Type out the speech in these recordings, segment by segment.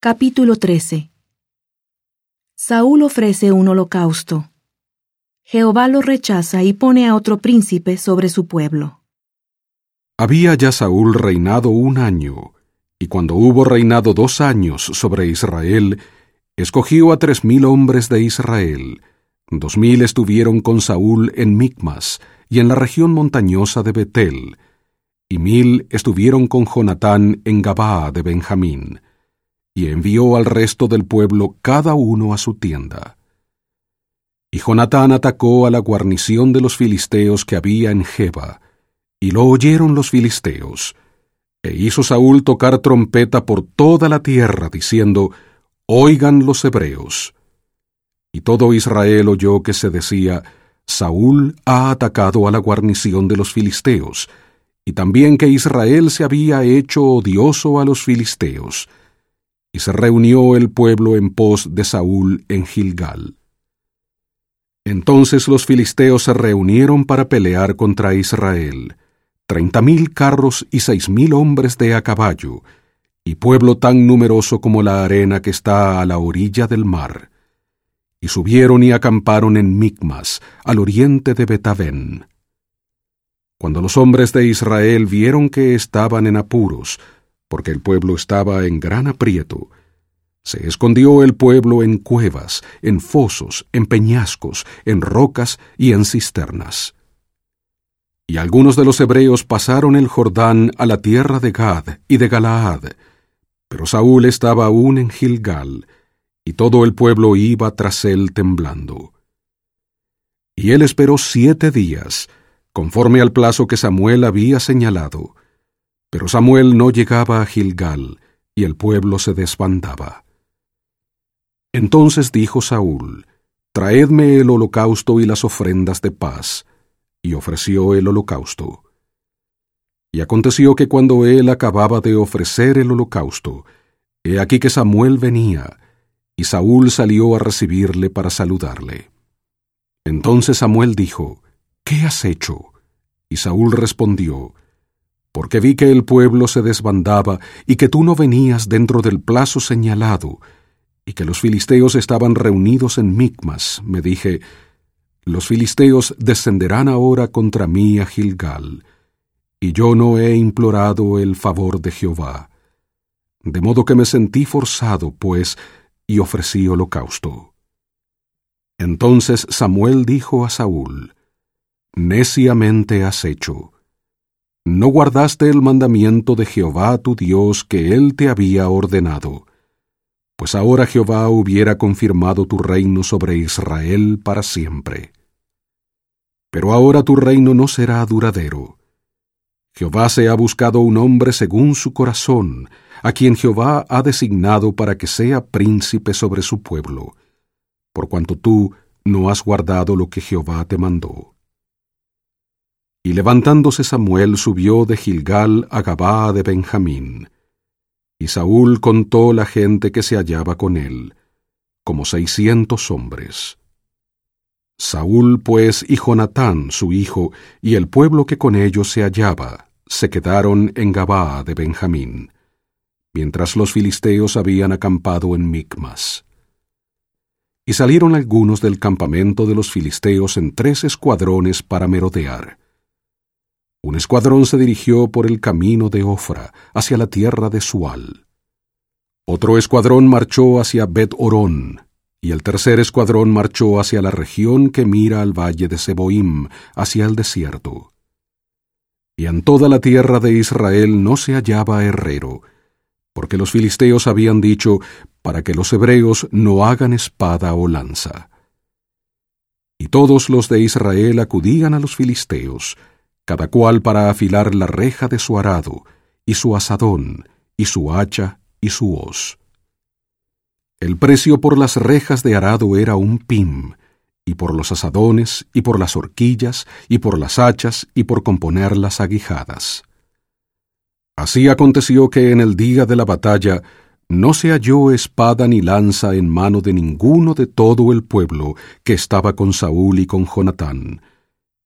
Capítulo 13 Saúl ofrece un holocausto. Jehová lo rechaza y pone a otro príncipe sobre su pueblo. Había ya Saúl reinado un año, y cuando hubo reinado dos años sobre Israel, escogió a tres mil hombres de Israel. Dos mil estuvieron con Saúl en Micmas y en la región montañosa de Betel, y mil estuvieron con Jonatán en Gabaa de Benjamín y envió al resto del pueblo cada uno a su tienda. Y Jonatán atacó a la guarnición de los filisteos que había en Jeba, y lo oyeron los filisteos. E hizo Saúl tocar trompeta por toda la tierra, diciendo, Oigan los hebreos. Y todo Israel oyó que se decía, Saúl ha atacado a la guarnición de los filisteos, y también que Israel se había hecho odioso a los filisteos y se reunió el pueblo en pos de Saúl en Gilgal. Entonces los filisteos se reunieron para pelear contra Israel, treinta mil carros y seis mil hombres de a caballo, y pueblo tan numeroso como la arena que está a la orilla del mar. Y subieron y acamparon en Micmas, al oriente de Betavén. Cuando los hombres de Israel vieron que estaban en apuros, porque el pueblo estaba en gran aprieto. Se escondió el pueblo en cuevas, en fosos, en peñascos, en rocas y en cisternas. Y algunos de los hebreos pasaron el Jordán a la tierra de Gad y de Galaad, pero Saúl estaba aún en Gilgal, y todo el pueblo iba tras él temblando. Y él esperó siete días, conforme al plazo que Samuel había señalado, pero Samuel no llegaba a Gilgal, y el pueblo se desbandaba. Entonces dijo Saúl, Traedme el holocausto y las ofrendas de paz, y ofreció el holocausto. Y aconteció que cuando él acababa de ofrecer el holocausto, he aquí que Samuel venía, y Saúl salió a recibirle para saludarle. Entonces Samuel dijo, ¿Qué has hecho? Y Saúl respondió, porque vi que el pueblo se desbandaba y que tú no venías dentro del plazo señalado, y que los filisteos estaban reunidos en Micmas, me dije, los filisteos descenderán ahora contra mí a Gilgal, y yo no he implorado el favor de Jehová. De modo que me sentí forzado, pues, y ofrecí holocausto. Entonces Samuel dijo a Saúl, Neciamente has hecho, no guardaste el mandamiento de Jehová tu Dios que él te había ordenado. Pues ahora Jehová hubiera confirmado tu reino sobre Israel para siempre. Pero ahora tu reino no será duradero. Jehová se ha buscado un hombre según su corazón, a quien Jehová ha designado para que sea príncipe sobre su pueblo, por cuanto tú no has guardado lo que Jehová te mandó. Y levantándose Samuel subió de Gilgal a Gabaa de Benjamín. Y Saúl contó la gente que se hallaba con él, como seiscientos hombres. Saúl, pues, y Jonatán, su hijo, y el pueblo que con ellos se hallaba, se quedaron en Gabaa de Benjamín, mientras los filisteos habían acampado en Micmas. Y salieron algunos del campamento de los filisteos en tres escuadrones para merodear un escuadrón se dirigió por el camino de Ofra hacia la tierra de Sual. Otro escuadrón marchó hacia Bet Orón, y el tercer escuadrón marchó hacia la región que mira al valle de Seboim, hacia el desierto. Y en toda la tierra de Israel no se hallaba herrero, porque los filisteos habían dicho, para que los hebreos no hagan espada o lanza. Y todos los de Israel acudían a los filisteos, cada cual para afilar la reja de su arado, y su asadón, y su hacha, y su hoz. El precio por las rejas de arado era un pim, y por los asadones, y por las horquillas, y por las hachas, y por componer las aguijadas. Así aconteció que en el día de la batalla no se halló espada ni lanza en mano de ninguno de todo el pueblo que estaba con Saúl y con Jonatán,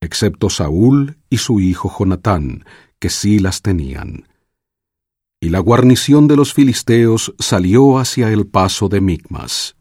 excepto Saúl y su hijo Jonatán, que sí las tenían. Y la guarnición de los filisteos salió hacia el paso de Micmas.